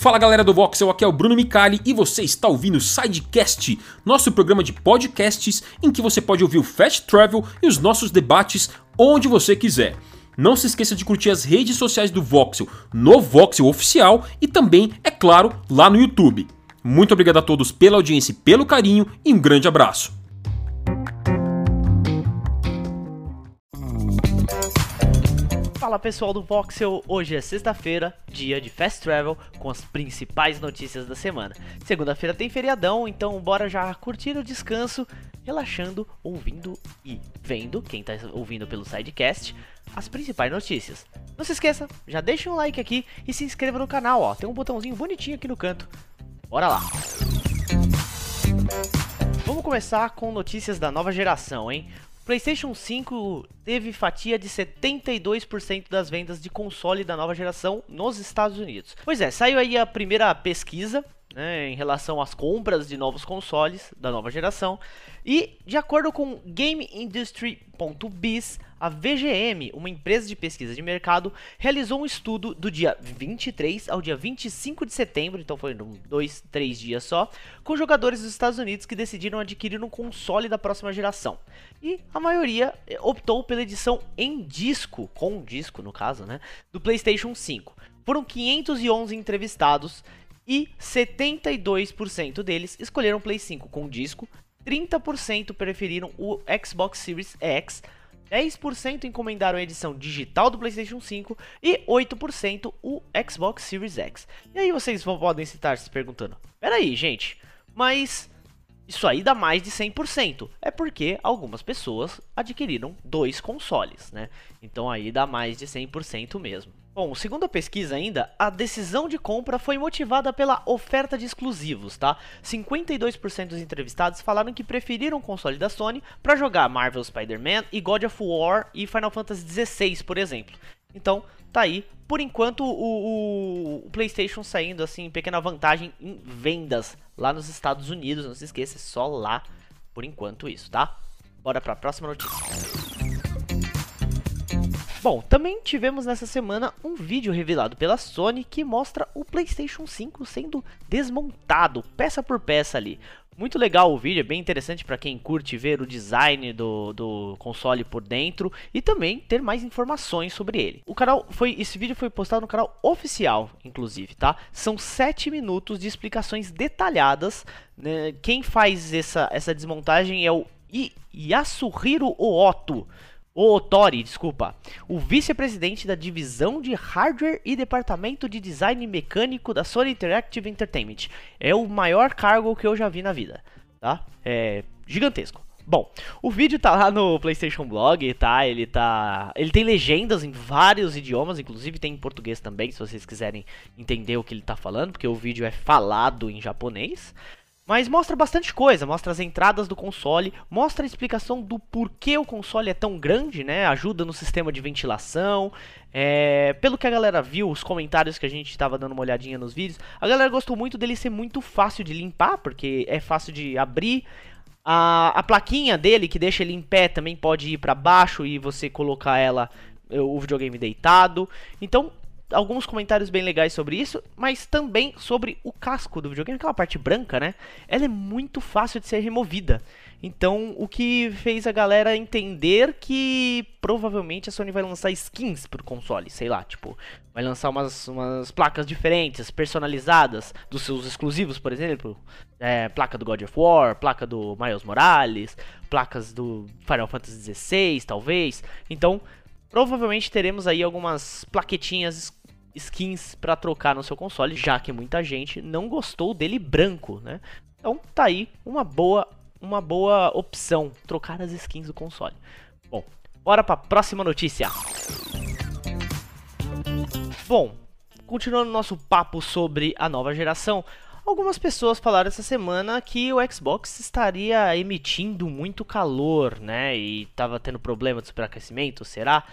Fala galera do Voxel, aqui é o Bruno Micali e você está ouvindo o Sidecast, nosso programa de podcasts em que você pode ouvir o Fast Travel e os nossos debates onde você quiser. Não se esqueça de curtir as redes sociais do Voxel no Voxel Oficial e também, é claro, lá no YouTube. Muito obrigado a todos pela audiência e pelo carinho e um grande abraço. Fala pessoal do Voxel, hoje é sexta-feira, dia de Fast Travel, com as principais notícias da semana. Segunda-feira tem feriadão, então bora já curtir o descanso, relaxando, ouvindo e vendo, quem tá ouvindo pelo Sidecast, as principais notícias. Não se esqueça, já deixa um like aqui e se inscreva no canal, ó, tem um botãozinho bonitinho aqui no canto. Bora lá! Vamos começar com notícias da nova geração, hein? PlayStation 5 teve fatia de 72% das vendas de console da nova geração nos Estados Unidos. Pois é, saiu aí a primeira pesquisa né, em relação às compras de novos consoles da nova geração. E, de acordo com GameIndustry.biz, a VGM, uma empresa de pesquisa de mercado, realizou um estudo do dia 23 ao dia 25 de setembro, então foram dois, três dias só, com jogadores dos Estados Unidos que decidiram adquirir um console da próxima geração. E a maioria eh, optou pela edição em disco, com disco no caso, né, do PlayStation 5. Foram 511 entrevistados e 72% deles escolheram o Play 5 com disco, 30% preferiram o Xbox Series X, 10% encomendaram a edição digital do PlayStation 5 e 8% o Xbox Series X. E aí vocês podem estar se perguntando: peraí, gente, mas isso aí dá mais de 100%. É porque algumas pessoas adquiriram dois consoles, né? Então aí dá mais de 100% mesmo. Bom, segundo a pesquisa ainda, a decisão de compra foi motivada pela oferta de exclusivos, tá? 52% dos entrevistados falaram que preferiram o console da Sony para jogar Marvel Spider-Man e God of War e Final Fantasy XVI, por exemplo. Então, tá aí. Por enquanto, o, o, o, PlayStation saindo assim, pequena vantagem em vendas lá nos Estados Unidos. Não se esqueça, é só lá por enquanto isso, tá? Bora para a próxima notícia. Bom, também tivemos nessa semana um vídeo revelado pela Sony que mostra o PlayStation 5 sendo desmontado, peça por peça ali. Muito legal o vídeo, é bem interessante para quem curte ver o design do, do console por dentro e também ter mais informações sobre ele. O canal foi, esse vídeo foi postado no canal oficial, inclusive, tá? São 7 minutos de explicações detalhadas. Né? Quem faz essa, essa desmontagem é o Yasuhiro Ooto o Otori, desculpa, o vice-presidente da divisão de hardware e departamento de design mecânico da Sony Interactive Entertainment. É o maior cargo que eu já vi na vida, tá? É gigantesco. Bom, o vídeo tá lá no PlayStation Blog, tá? Ele tá, ele tem legendas em vários idiomas, inclusive tem em português também, se vocês quiserem entender o que ele tá falando, porque o vídeo é falado em japonês. Mas mostra bastante coisa, mostra as entradas do console, mostra a explicação do porquê o console é tão grande, né? Ajuda no sistema de ventilação. É... Pelo que a galera viu, os comentários que a gente estava dando uma olhadinha nos vídeos, a galera gostou muito dele ser muito fácil de limpar, porque é fácil de abrir. A, a plaquinha dele, que deixa ele em pé, também pode ir para baixo e você colocar ela, o videogame deitado. Então alguns comentários bem legais sobre isso, mas também sobre o casco do videogame, aquela parte branca, né? Ela é muito fácil de ser removida. Então, o que fez a galera entender que provavelmente a Sony vai lançar skins pro console, sei lá, tipo, vai lançar umas, umas placas diferentes, personalizadas dos seus exclusivos, por exemplo, é, placa do God of War, placa do Miles Morales, placas do Final Fantasy XVI, talvez. Então, provavelmente teremos aí algumas plaquetinhas skins para trocar no seu console, já que muita gente não gostou dele branco, né? Então tá aí uma boa, uma boa opção trocar as skins do console. Bom, bora para a próxima notícia. Bom, continuando nosso papo sobre a nova geração, Algumas pessoas falaram essa semana que o Xbox estaria emitindo muito calor, né? E estava tendo problema de superaquecimento, será?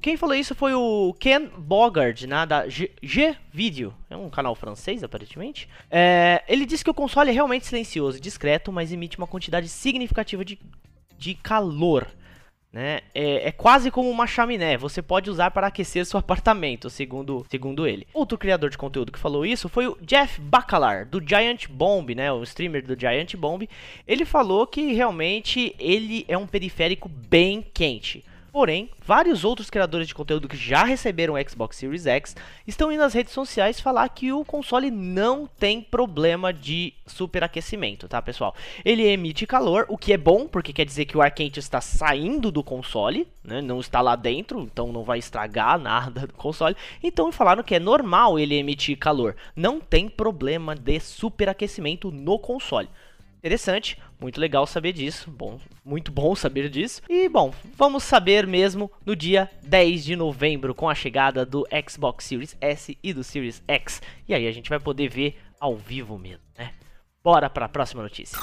Quem falou isso foi o Ken Bogard, né, da G-Video, é um canal francês, aparentemente. É, ele disse que o console é realmente silencioso e discreto, mas emite uma quantidade significativa de, de calor. Né? É, é, quase como uma chaminé, você pode usar para aquecer seu apartamento, segundo, segundo ele. Outro criador de conteúdo que falou isso foi o Jeff Bacalar, do Giant Bomb, né? O streamer do Giant Bomb. Ele falou que realmente ele é um periférico bem quente. Porém, vários outros criadores de conteúdo que já receberam o Xbox Series X estão indo nas redes sociais falar que o console não tem problema de superaquecimento, tá, pessoal? Ele emite calor, o que é bom, porque quer dizer que o ar quente está saindo do console, né? Não está lá dentro, então não vai estragar nada do console. Então falaram que é normal ele emitir calor, não tem problema de superaquecimento no console. Interessante, muito legal saber disso. Bom, muito bom saber disso. E bom, vamos saber mesmo no dia 10 de novembro com a chegada do Xbox Series S e do Series X. E aí a gente vai poder ver ao vivo mesmo, né? Bora para a próxima notícia.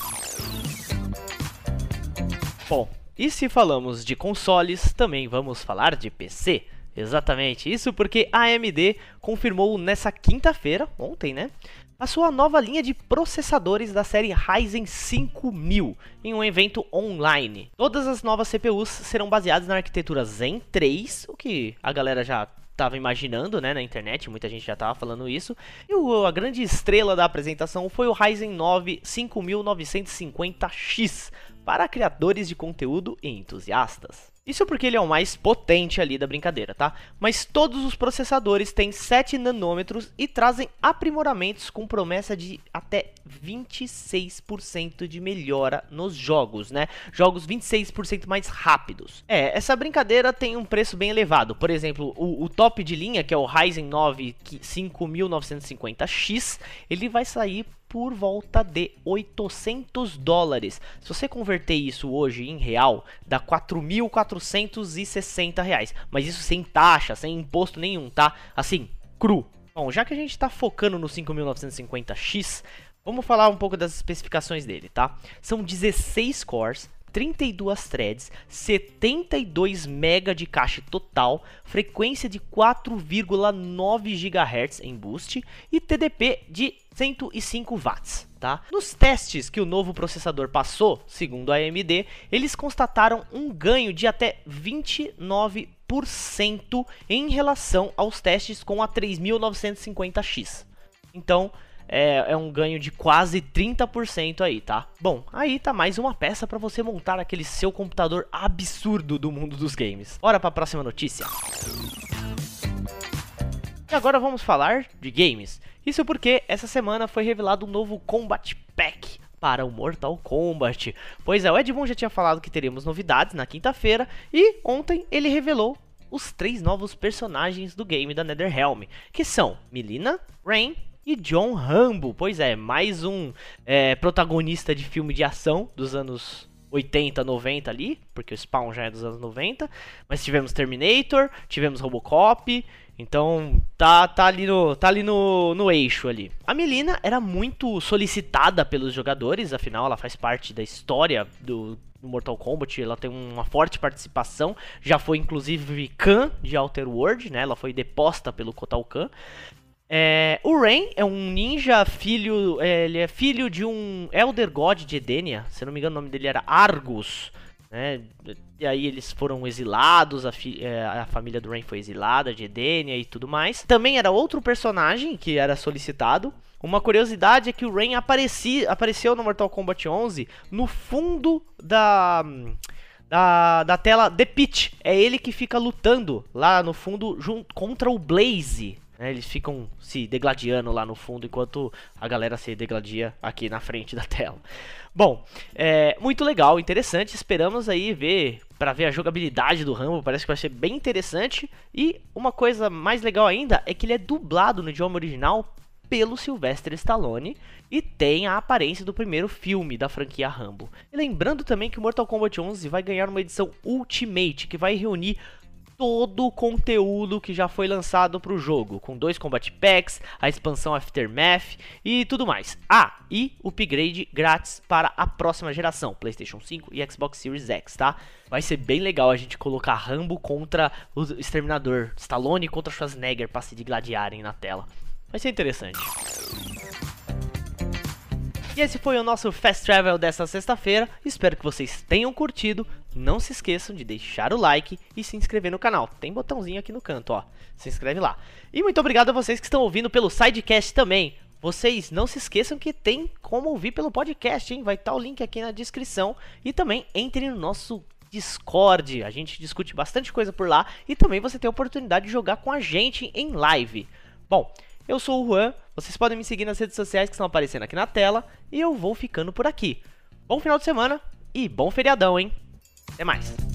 Bom, e se falamos de consoles, também vamos falar de PC. Exatamente, isso porque a AMD confirmou nessa quinta-feira, ontem, né? A sua nova linha de processadores da série Ryzen 5000 em um evento online. Todas as novas CPUs serão baseadas na arquitetura Zen 3, o que a galera já estava imaginando né, na internet, muita gente já estava falando isso. E o, a grande estrela da apresentação foi o Ryzen 9 5950X para criadores de conteúdo e entusiastas. Isso porque ele é o mais potente ali da brincadeira, tá? Mas todos os processadores têm 7 nanômetros e trazem aprimoramentos com promessa de até 26% de melhora nos jogos, né? Jogos 26% mais rápidos. É, essa brincadeira tem um preço bem elevado. Por exemplo, o, o top de linha, que é o Ryzen 9 5950X, ele vai sair por volta de 800 dólares. Se você converter isso hoje em real, dá 4.460 reais. Mas isso sem taxa, sem imposto nenhum, tá? Assim, cru. Bom, já que a gente está focando no 5950X, vamos falar um pouco das especificações dele, tá? São 16 cores, 32 threads, 72 MB de cache total, frequência de 4,9 GHz em boost e TDP de 105 watts. Tá? Nos testes que o novo processador passou, segundo a AMD, eles constataram um ganho de até 29% em relação aos testes com a 3950X. Então, é, é, um ganho de quase 30% aí, tá? Bom, aí tá mais uma peça para você montar aquele seu computador absurdo do mundo dos games. Bora para a próxima notícia. E agora vamos falar de games. Isso porque essa semana foi revelado um novo Combat Pack para o Mortal Kombat. Pois é, o Edmund já tinha falado que teremos novidades na quinta-feira e ontem ele revelou os três novos personagens do game da NetherRealm, que são Milina, Rain e John Rambo. Pois é, mais um é, protagonista de filme de ação dos anos 80, 90 ali, porque o Spawn já é dos anos 90. Mas tivemos Terminator, tivemos Robocop. Então tá, tá ali, no, tá ali no, no eixo ali. A Melina era muito solicitada pelos jogadores, afinal ela faz parte da história do, Mortal Kombat, ela tem uma forte participação, já foi inclusive Khan de Outer World, né? Ela foi deposta pelo Kotal Khan. É, o Rain é um ninja filho. É, ele é filho de um Elder God de Edenia. Se não me engano, o nome dele era Argus. Né? E aí eles foram exilados, a, é, a, família do Rain foi exilada de Edenia e tudo mais. Também era outro personagem que era solicitado. Uma curiosidade é que o Rain apareci, apareceu no Mortal Kombat 11 no fundo da, da, da tela The Pit. É ele que fica lutando lá no fundo junto, contra o Blaze. Né? Eles ficam se degladiando lá no fundo enquanto a galera se degladia aqui na frente da tela. Bom, é muito legal, interessante. Esperamos aí ver para ver a jogabilidade do Rambo. Parece que vai ser bem interessante. E uma coisa mais legal ainda é que ele é dublado no idioma original pelo Sylvester Stallone e tem a aparência do primeiro filme da franquia Rambo. E lembrando também que Mortal Kombat 11 vai ganhar uma edição Ultimate que vai reunir todo o conteúdo que já foi lançado para o jogo, com dois Combat Packs, a expansão Aftermath e tudo mais. Ah, e upgrade grátis para a próxima geração, PlayStation 5 e Xbox Series X, tá? Vai ser bem legal a gente colocar Rambo contra o Exterminador, Stallone contra Schwarzenegger para se gladiarem na tela. Vai ser interessante. E esse foi o nosso Fast Travel dessa sexta-feira. Espero que vocês tenham curtido. Não se esqueçam de deixar o like e se inscrever no canal. Tem botãozinho aqui no canto, ó. Se inscreve lá. E muito obrigado a vocês que estão ouvindo pelo Sidecast também. Vocês não se esqueçam que tem como ouvir pelo podcast, hein? Vai estar o link aqui na descrição. E também entre no nosso Discord. A gente discute bastante coisa por lá. E também você tem a oportunidade de jogar com a gente em live. Bom, eu sou o Juan. Vocês podem me seguir nas redes sociais que estão aparecendo aqui na tela. E eu vou ficando por aqui. Bom final de semana e bom feriadão, hein? Até mais!